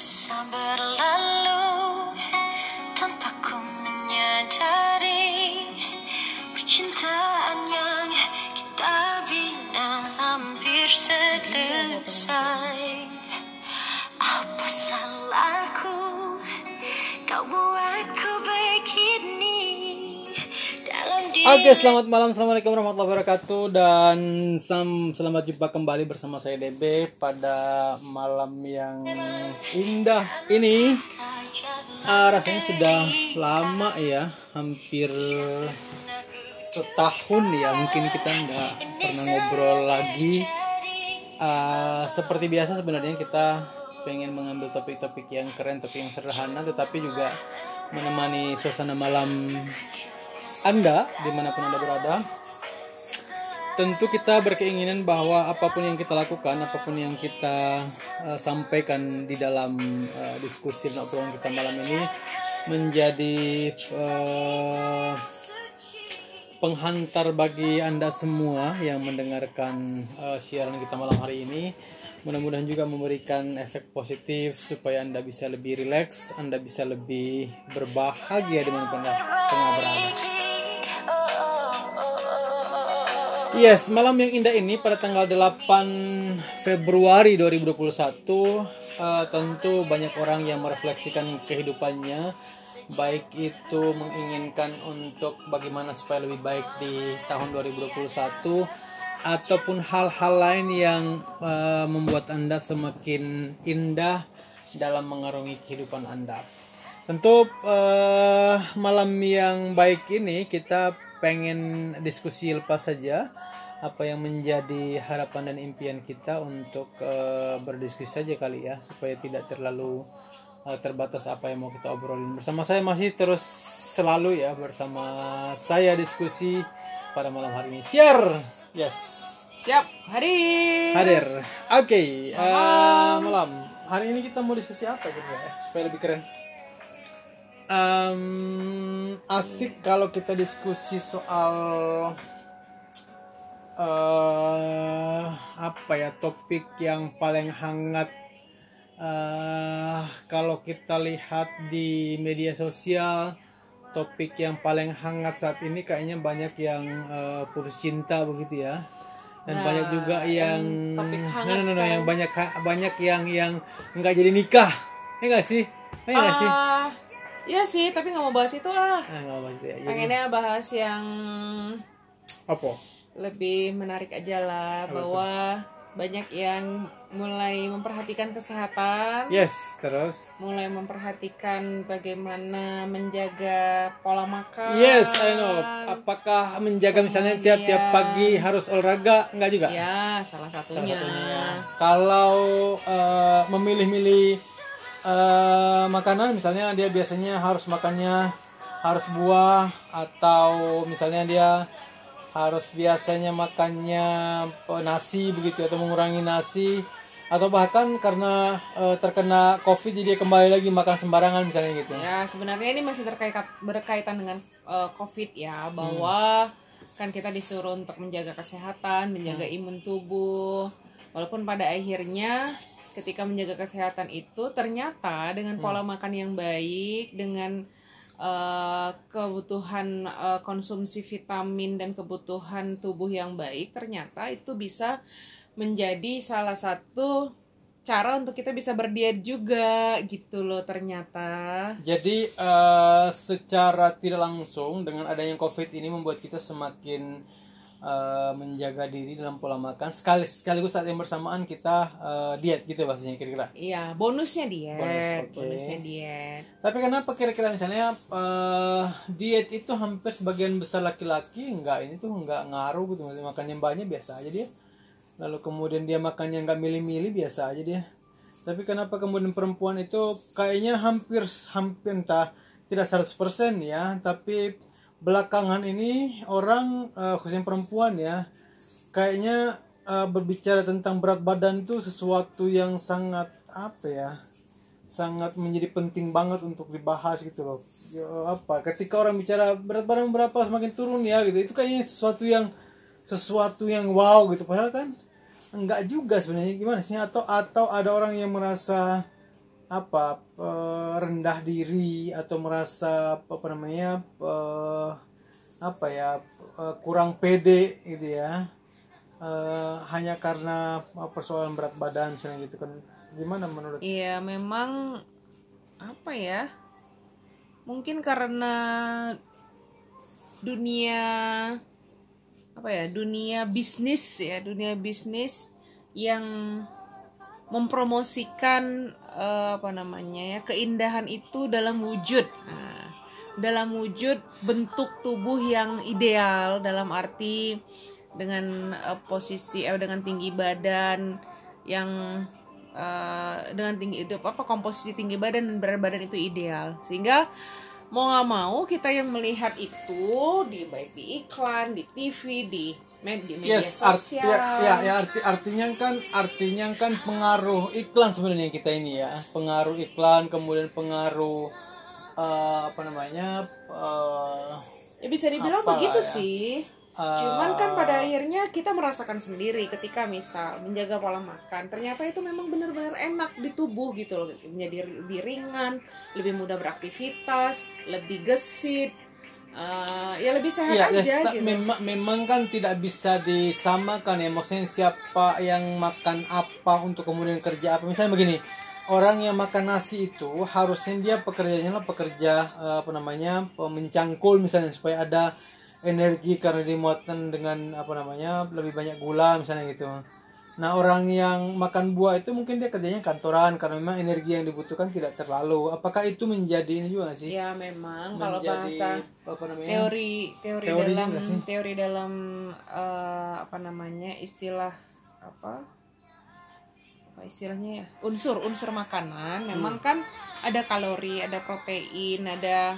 Masa berlalu Oke, selamat malam. Assalamualaikum warahmatullahi wabarakatuh dan sam selamat jumpa kembali bersama saya DB pada malam yang indah ini. Ah, rasanya sudah lama ya, hampir setahun ya. Mungkin kita nggak pernah ngobrol lagi. Ah, seperti biasa sebenarnya kita pengen mengambil topik-topik yang keren, topik yang sederhana, tetapi juga menemani suasana malam anda, di mana pun Anda berada, tentu kita berkeinginan bahwa apa pun yang kita lakukan, apa pun yang kita uh, sampaikan di dalam uh, diskusi dan kita malam ini menjadi uh, penghantar bagi Anda semua yang mendengarkan uh, siaran kita malam hari ini. Mudah-mudahan juga memberikan efek positif supaya Anda bisa lebih rileks, Anda bisa lebih berbahagia Anda tengah. Yes, malam yang indah ini pada tanggal 8 Februari 2021 uh, tentu banyak orang yang merefleksikan kehidupannya baik itu menginginkan untuk bagaimana supaya lebih baik di tahun 2021 ataupun hal-hal lain yang uh, membuat Anda semakin indah dalam mengarungi kehidupan Anda. Tentu uh, malam yang baik ini kita pengen diskusi lepas saja apa yang menjadi harapan dan impian kita untuk uh, berdiskusi saja kali ya supaya tidak terlalu uh, terbatas apa yang mau kita obrolin. Bersama saya masih terus selalu ya bersama saya diskusi pada malam hari ini. Siar! Yes. Siap, hadir. hadir. Oke okay, uh, malam. hari ini kita mau diskusi apa gitu ya supaya lebih keren? Um, asik kalau kita diskusi soal uh, apa ya topik yang paling hangat uh, kalau kita lihat di media sosial topik yang paling hangat saat ini kayaknya banyak yang uh, putus cinta begitu ya dan Nah, banyak juga yang, yang topik hangat no, no, yang banyak banyak yang yang nggak jadi nikah ya nggak sih ya nggak sih Ah, Iya sih, tapi nggak mau bahas itu ah. Ah, nggak bahas itu ya. Pengennya bahas yang apa? Lebih menarik aja lah, Apa bahwa banyak yang mulai memperhatikan kesehatan, Yes, terus. mulai memperhatikan bagaimana menjaga pola makan. Yes, I know. Apakah menjaga misalnya tiap-tiap Kemudian- pagi harus olahraga? Enggak juga. Ya, salah Salah satunya. satunya ya. Kalau eh, memilih-milih eh, makanan, misalnya dia biasanya harus makannya harus buah atau misalnya dia harus biasanya makannya eh, nasi begitu atau mengurangi nasi atau bahkan karena eh, terkena covid jadi dia kembali lagi makan sembarangan misalnya gitu. Ya, sebenarnya ini masih terkait berkaitan dengan eh, COVID ya, bahwa kan kita disuruh untuk menjaga kesehatan, menjaga imun tubuh. Walaupun pada akhirnya ketika menjaga kesehatan itu ternyata dengan pola makan yang baik, dengan eh, kebutuhan eh, konsumsi vitamin dan kebutuhan tubuh yang baik, ternyata itu bisa menjadi salah satu cara untuk kita bisa berdiet juga gitu loh ternyata. Jadi eh, secara tidak langsung dengan adanya COVID ini membuat kita semakin eh, menjaga diri dalam pola makan. Sekali sekaligus saat yang bersamaan kita eh, diet gitu bahasanya kira-kira. Iya, bonusnya diet. Bonus, oke. Bonusnya diet. Tapi kenapa kira-kira misalnya eh, diet itu hampir sebagian besar laki-laki enggak ini tuh enggak ngaruh gitu makannya banyak biasa aja dia. Lalu kemudian dia makannya nggak milih-milih biasa aja dia. Tapi kenapa kemudian perempuan itu kayaknya hampir hampir entah tidak 100% ya, tapi belakangan ini orang eh, khususnya perempuan ya kayaknya eh, berbicara tentang berat badan itu sesuatu yang sangat apa ya? sangat menjadi penting banget untuk dibahas gitu loh. Ya, apa ketika orang bicara berat badan berapa semakin turun ya gitu. Itu kayaknya sesuatu yang sesuatu yang wow gitu padahal kan enggak juga sebenarnya gimana sih atau atau ada orang yang merasa apa rendah diri atau merasa apa namanya eh, apa ya eh, kurang pede gitu ya Eh, hanya karena persoalan berat badan misalnya gitu kan gimana menurut Iya, memang apa ya? Mungkin karena dunia apa ya? Dunia bisnis ya, dunia bisnis yang mempromosikan eh, apa namanya ya keindahan itu dalam wujud. Nah, dalam wujud bentuk tubuh yang ideal dalam arti dengan eh, posisi eh, dengan tinggi badan yang eh, dengan tinggi itu apa komposisi tinggi badan dan berat badan itu ideal. Sehingga mau nggak mau kita yang melihat itu di baik di iklan di TV di med- di media Yes, art, sosial ya, ya, ya, arti, artinya kan artinya kan pengaruh iklan sebenarnya kita ini ya, pengaruh iklan, kemudian pengaruh eh, apa namanya, eh, Ya bisa dibilang begitu ya. sih. Eh, Cuman kan pada akhirnya kita merasakan sendiri ketika misal menjaga pola makan, ternyata itu memang benar-benar enak di tubuh gitu loh, menjadi lebih ringan, lebih mudah beraktivitas, lebih gesit, eh, ya lebih sehat ya, aja sta- gitu. memang memang kan tidak bisa disamakan ya. Maksudnya siapa yang makan apa untuk kemudian kerja apa. Misalnya begini orang yang makan nasi itu harusnya dia pekerjaannya lah pekerja eh, apa namanya mencangkul misalnya supaya ada energi karena dimuatan dengan apa namanya lebih banyak gula misalnya gitu nah orang yang makan buah itu mungkin dia kerjanya kantoran karena memang energi yang dibutuhkan tidak terlalu. Apakah itu menjadi ini juga sih? Ya memang. Kalau menjadi bahasa apa namanya? teori teori, Teori dalam teori dalam eh, apa namanya istilah apa? Apa istilahnya ya? Unsur unsur makanan. Memang Hmm. kan ada kalori ada protein ada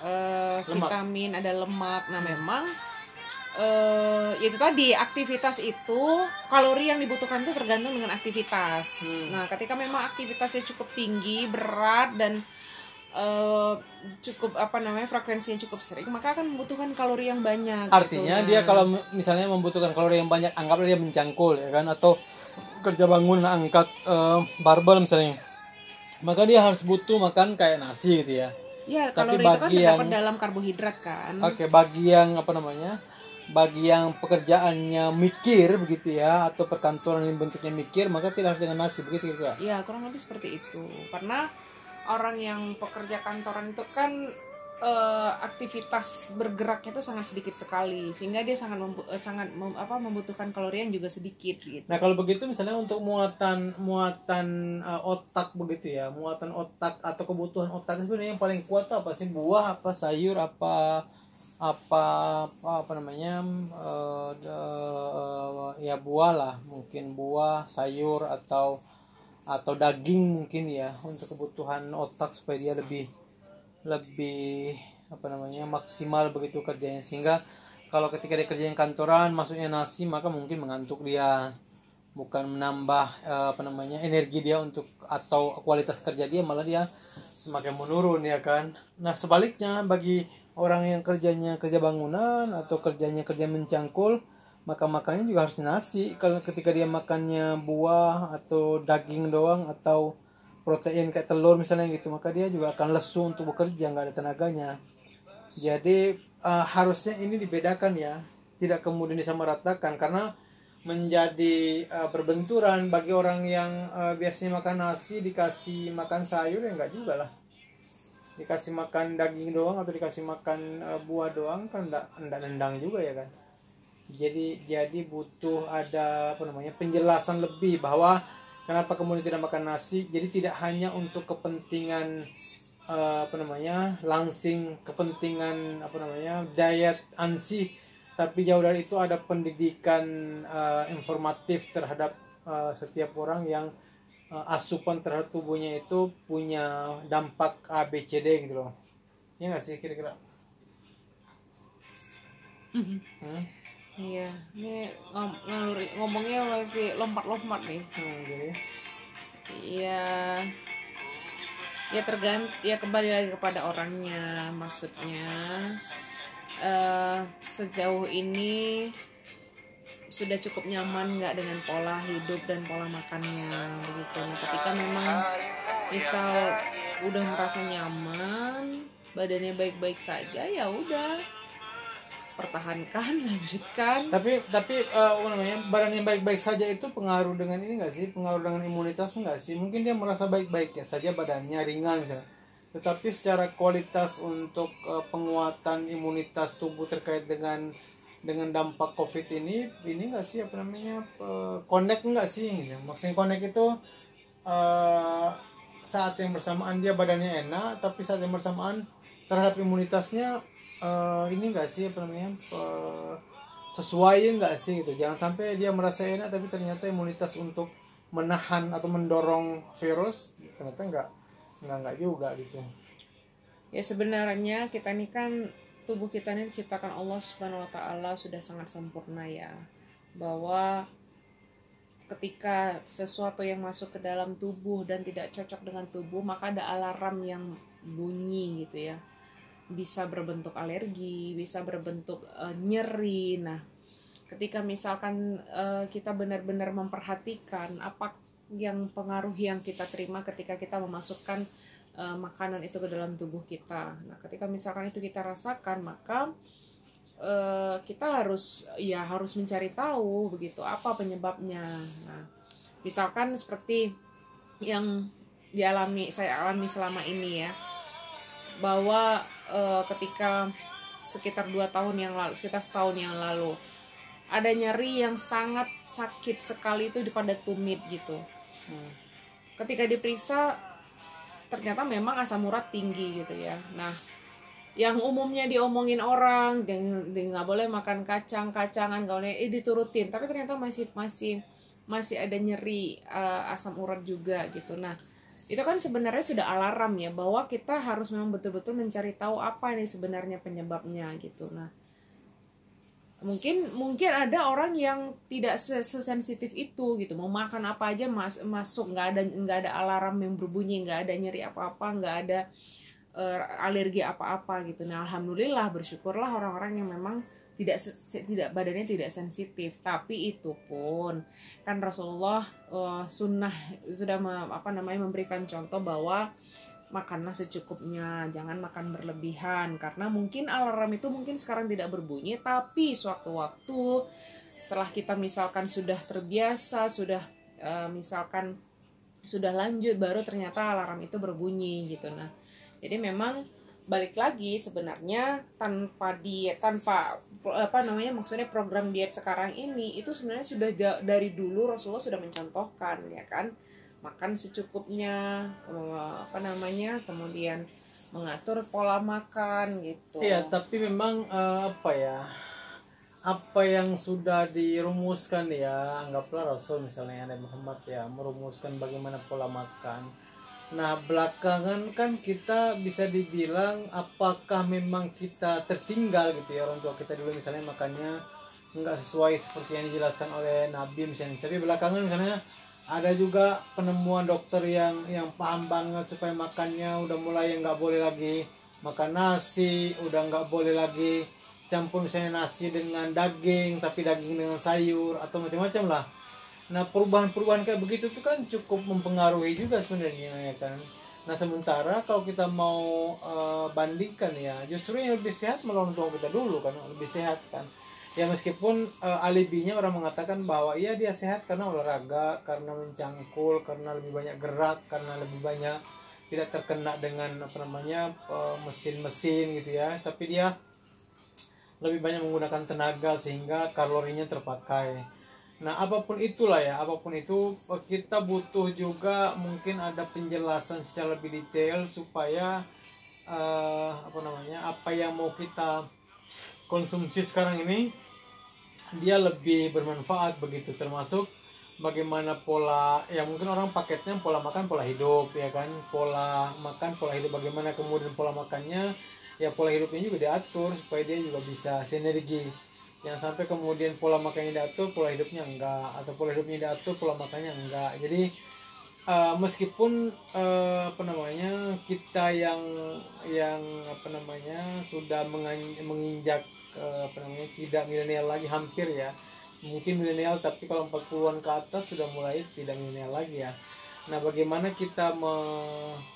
Lemak. vitamin ada lemak. Nah memang eh itu tadi aktivitas itu kalori yang dibutuhkan itu tergantung dengan aktivitas Hmm. nah ketika memang aktivitasnya cukup tinggi berat dan eh, cukup apa namanya frekuensinya cukup sering maka akan membutuhkan kalori yang banyak gitu. Artinya Nah, dia kalau m- misalnya membutuhkan kalori yang banyak, anggaplah dia mencangkul ya kan atau kerja bangun angkat eh, barbel misalnya. Maka dia harus butuh makan kayak nasi gitu ya. ya tapi kalori itu kan bagi terdapat yang- dalam karbohidrat kan Oke, bagi yang apa namanya? Bagi yang pekerjaannya mikir begitu ya atau perkantoran yang bentuknya mikir, maka tidak harus dengan nasi begitu gitu ya. kurang lebih seperti itu karena orang yang pekerja kantoran itu kan eh, aktivitas bergeraknya itu sangat sedikit sekali sehingga dia sangat membu- eh, sangat mem- apa membutuhkan kalori yang juga sedikit gitu Nah kalau begitu misalnya untuk muatan muatan uh, otak begitu ya, muatan otak atau kebutuhan otak itu sebenarnya yang paling kuat apa sih? Buah apa sayur apa apa apa, apa namanya uh, de- ya buah lah mungkin buah sayur atau atau daging mungkin ya untuk kebutuhan otak supaya dia lebih lebih apa namanya maksimal begitu kerjanya. Sehingga kalau ketika dia kerja yang kantoran masuknya nasi maka mungkin mengantuk dia. Bukan menambah eh, apa namanya energi dia untuk atau kualitas kerja dia malah dia semakin menurun ya kan? Nah sebaliknya bagi orang yang kerjanya kerja bangunan atau kerjanya kerja mencangkul maka makannya juga harus nasi. Kalau ketika dia makannya buah atau daging doang atau protein kayak telur misalnya gitu maka dia juga akan lesu untuk bekerja nggak ada tenaganya. Jadi eh, harusnya ini dibedakan ya tidak kemudian disamaratakan. Karena menjadi eh, berbenturan bagi orang yang eh, biasanya makan nasi dikasih makan sayur ya enggak juga lah dikasih makan daging doang atau dikasih makan eh, buah doang kan enggak enggak nendang juga ya kan? Jadi jadi butuh ada apa namanya penjelasan lebih bahwa kenapa kemudian tidak makan nasi? Jadi tidak hanya untuk kepentingan eh, apa namanya langsing kepentingan apa namanya diet ansi tapi jauh dari itu ada pendidikan eh, informatif terhadap eh, setiap orang yang asupan terhadap tubuhnya itu punya dampak A B C D gitu loh. Ya nggak sih kira-kira? Hmm? iya ini ngom ngomongnya masih lompat-lompat nih. Hmm, jadi Iya, ya tergant, ya kembali lagi kepada orangnya. Maksudnya. Eh sejauh ini sudah cukup nyaman nggak dengan pola hidup dan pola makannya begitu. Nah, ketika memang misal udah merasa nyaman badannya baik-baik saja ya udah. Pertahankan lanjutkan. Tapi tapi apa namanya badan yang baik-baik saja itu pengaruh dengan ini nggak sih? Pengaruh dengan imunitas nggak sih? Mungkin dia merasa baik-baiknya saja badannya ringan misalnya. Tetapi secara kualitas untuk eh, penguatan imunitas tubuh terkait dengan dengan dampak covid ini ini nggak sih apa namanya eh, connect nggak sih? Maksudnya connect itu eh, saat yang bersamaan dia badannya enak tapi saat yang bersamaan terhadap imunitasnya eh, ini enggak sih apa namanya eh, sesuai enggak sih gitu. Jangan sampai dia merasa enak tapi ternyata imunitas untuk menahan atau mendorong virus ternyata enggak enggak enggak juga gitu. Ya sebenarnya kita ini kan tubuh kita ini diciptakan Allah Subhanahu wa taala sudah sangat sempurna ya. Bahwa ketika sesuatu yang masuk ke dalam tubuh dan tidak cocok dengan tubuh maka ada alarm yang bunyi gitu ya. Bisa berbentuk alergi bisa berbentuk eh, nyeri. Nah ketika misalkan eh, kita benar-benar memperhatikan apa yang pengaruh yang kita terima ketika kita memasukkan eh, makanan itu ke dalam tubuh kita. Nah ketika misalkan itu kita rasakan maka eh, kita harus ya harus mencari tahu begitu apa penyebabnya. Nah misalkan seperti yang dialami saya alami selama ini ya. Bahwa eh, ketika sekitar dua tahun yang lalu sekitar setahun yang lalu ada nyeri yang sangat sakit sekali itu pada tumit gitu. Ketika diperiksa ternyata memang asam urat tinggi gitu ya. Nah yang umumnya diomongin orang nggak boleh makan kacang kacangan nggak boleh eh diturutin. Tapi ternyata masih masih masih ada nyeri eh, asam urat juga gitu. Nah itu kan sebenarnya sudah alarm ya bahwa kita harus memang betul-betul mencari tahu apa ini sebenarnya penyebabnya gitu. Nah mungkin mungkin ada orang yang tidak se- sesensitif itu gitu. Mau makan apa aja mas masuk. Nggak ada nggak ada alarm yang berbunyi nggak ada nyeri apa-apa nggak ada eh, alergi apa-apa gitu. Nah alhamdulillah bersyukurlah orang-orang yang memang tidak tidak badannya tidak sensitif. Tapi itu pun kan Rasulullah eh, sunnah sudah me- apa namanya memberikan contoh bahwa makanlah secukupnya, jangan makan berlebihan karena mungkin alarm itu mungkin sekarang tidak berbunyi tapi sewaktu-waktu setelah kita misalkan sudah terbiasa, sudah eh, misalkan sudah lanjut baru ternyata alarm itu berbunyi gitu. Nah, jadi memang balik lagi sebenarnya tanpa diet tanpa apa namanya maksudnya program diet sekarang ini itu sebenarnya sudah dari dulu Rasulullah sudah mencontohkan ya kan makan secukupnya apa namanya kemudian mengatur pola makan gitu Iya, tapi memang eh, apa ya? Apa yang sudah dirumuskan ya, anggaplah Rasul misalnya Nabi Muhammad ya merumuskan bagaimana pola makan. Nah, belakangan kan kita bisa dibilang apakah memang kita tertinggal gitu ya orang tua kita dulu misalnya makannya nggak sesuai seperti yang dijelaskan oleh Nabi misalnya. Tapi belakangan misalnya ada juga penemuan dokter yang yang paham banget supaya makannya udah mulai yang nggak boleh lagi makan nasi udah nggak boleh lagi campur misalnya nasi dengan daging tapi daging dengan sayur atau macam-macam lah. Nah perubahan-perubahan kayak begitu tuh kan cukup mempengaruhi juga sebenarnya ya kan? Nah sementara kalau kita mau eh, bandingkan ya justru yang lebih sehat tua kita dulu kan lebih sehat kan ya meskipun eh, alibinya orang mengatakan bahwa iya dia sehat karena olahraga karena mencangkul karena lebih banyak gerak karena lebih banyak tidak terkena dengan apa namanya eh, mesin-mesin gitu ya. Tapi dia lebih banyak menggunakan tenaga sehingga kalorinya terpakai. Nah apa pun itulah ya apa pun itu eh, kita butuh juga mungkin ada penjelasan secara lebih detail supaya eh, apa namanya apa yang mau kita konsumsi sekarang ini dia lebih bermanfaat begitu termasuk bagaimana pola ya mungkin orang paketnya pola makan pola hidup ya kan? Pola makan pola hidup bagaimana kemudian pola makannya ya pola hidupnya juga diatur supaya dia juga bisa sinergi. Yang sampai kemudian pola makannya diatur pola hidupnya enggak atau pola hidupnya diatur pola makannya enggak. Jadi eh, meskipun eh, apa namanya kita yang yang apa namanya sudah menginjak eh, apa namanya tidak milenial lagi hampir ya. Mungkin milenial tapi kalau 40-an ke atas sudah mulai tidak milenial lagi ya. Nah, bagaimana kita me,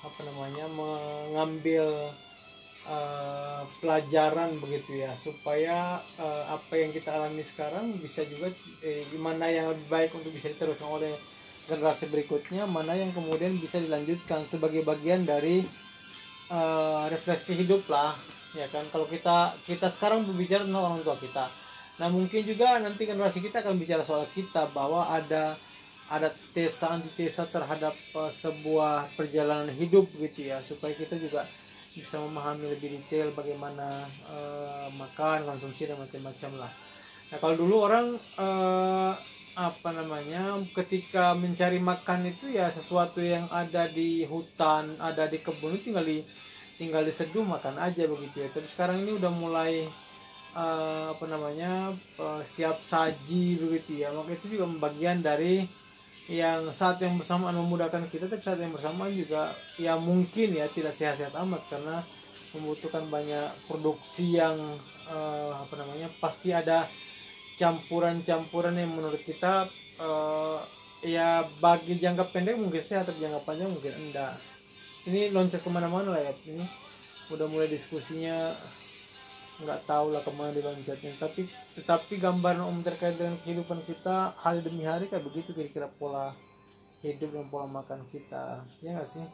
apa namanya mengambil eh, pelajaran begitu ya supaya eh, apa yang kita alami sekarang bisa juga eh, mana yang lebih baik untuk bisa diteruskan oleh generasi berikutnya, mana yang kemudian bisa dilanjutkan sebagai bagian dari eh, refleksi hidup lah, ya kan? Kalau kita kita sekarang berbicara tentang orang tua kita, nah mungkin juga nanti generasi kita akan bicara soal kita bahwa ada ada tesa antitesa terhadap eh, sebuah perjalanan hidup gitu ya supaya kita juga bisa memahami lebih detail bagaimana eh, makan konsumsi dan macam-macam lah nah kalau dulu orang eh, apa namanya ketika mencari makan itu ya sesuatu yang ada di hutan ada di kebun itu tinggal di tinggal diseduh makan aja begitu ya. Tapi sekarang ini udah mulai eh, apa namanya eh, siap saji begitu ya. Maka itu juga bagian dari yang saat yang bersamaan memudahkan kita tapi saat yang bersamaan juga ya mungkin ya tidak sehat-sehat amat. Karena membutuhkan banyak produksi yang eh, apa namanya pasti ada campuran-campuran yang menurut kita eh, ya bagi jangka pendek mungkin sehat tapi jangka panjang mungkin enggak ini loncat ke mana-mana lah ya ini udah mulai diskusinya nggak tahu lah ke mana diloncatnya. Tapi tetapi gambaran om terkait dengan kehidupan kita hari demi hari kayak begitu kira-kira pola hidup dan pola makan kita. Ya nggak sih?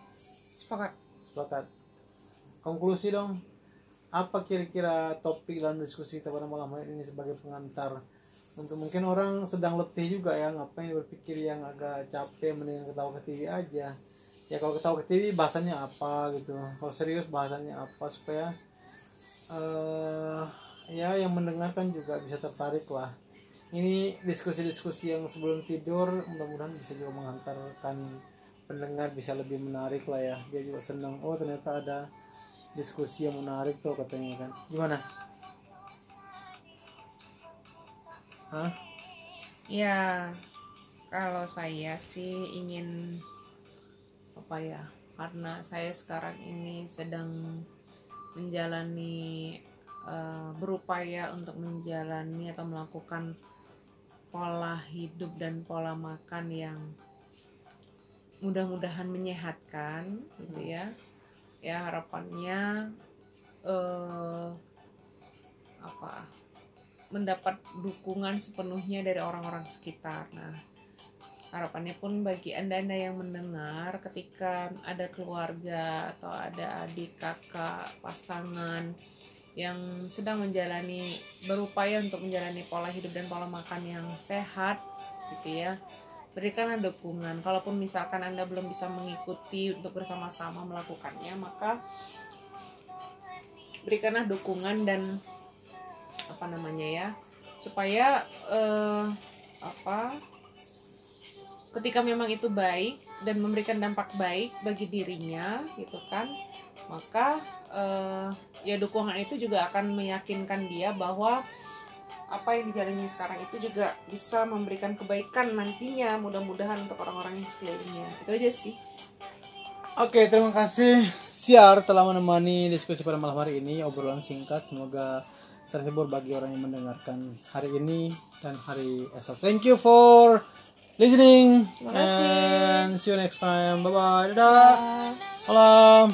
Sepakat. Sepakat. Konklusi dong apa kira-kira topik dalam diskusi kita pada malam hari ini sebagai pengantar? Untuk mungkin orang sedang letih juga ya ngapain berpikir yang agak capek mendingan ketawa ke TV aja ya kalau ketawa ke TV bahasanya apa gitu. Kalau serius bahasanya apa supaya eh ya yang mendengarkan juga bisa tertarik lah. Ini diskusi-diskusi yang sebelum tidur mudah-mudahan bisa juga menghantarkan pendengar bisa lebih menarik lah ya. Dia juga senang oh ternyata ada diskusi yang menarik tuh katanya kan. Gimana? Hah? Ya, kalau saya sih ingin apa ya? Karena saya sekarang ini sedang menjalani eh, berupaya untuk menjalani atau melakukan pola hidup dan pola makan yang mudah-mudahan menyehatkan gitu ya. Ya harapannya eh apa? mendapat dukungan sepenuhnya dari orang-orang sekitar. Nah, harapannya pun bagi anda-anda yang mendengar ketika ada keluarga atau ada adik, kakak, pasangan yang sedang menjalani berupaya untuk menjalani pola hidup dan pola makan yang sehat gitu ya berikanlah dukungan. Kalaupun misalkan anda belum bisa mengikuti untuk bersama-sama melakukannya maka berikanlah dukungan dan apa namanya ya supaya eh, apa ketika memang itu baik dan memberikan dampak baik bagi dirinya gitu kan maka eh, ya dukungan itu juga akan meyakinkan dia bahwa apa yang dijalani sekarang itu juga bisa memberikan kebaikan nantinya mudah-mudahan untuk orang-orang yang sekelilingnya. Itu aja sih. Oke, terima kasih. Siar telah menemani diskusi pada malam hari ini. Obrolan singkat semoga terhibur bagi orang yang mendengarkan hari ini dan hari esok. Thank you for listening. Terima kasih. And see you next time. Bye bye. Dadah. Malam.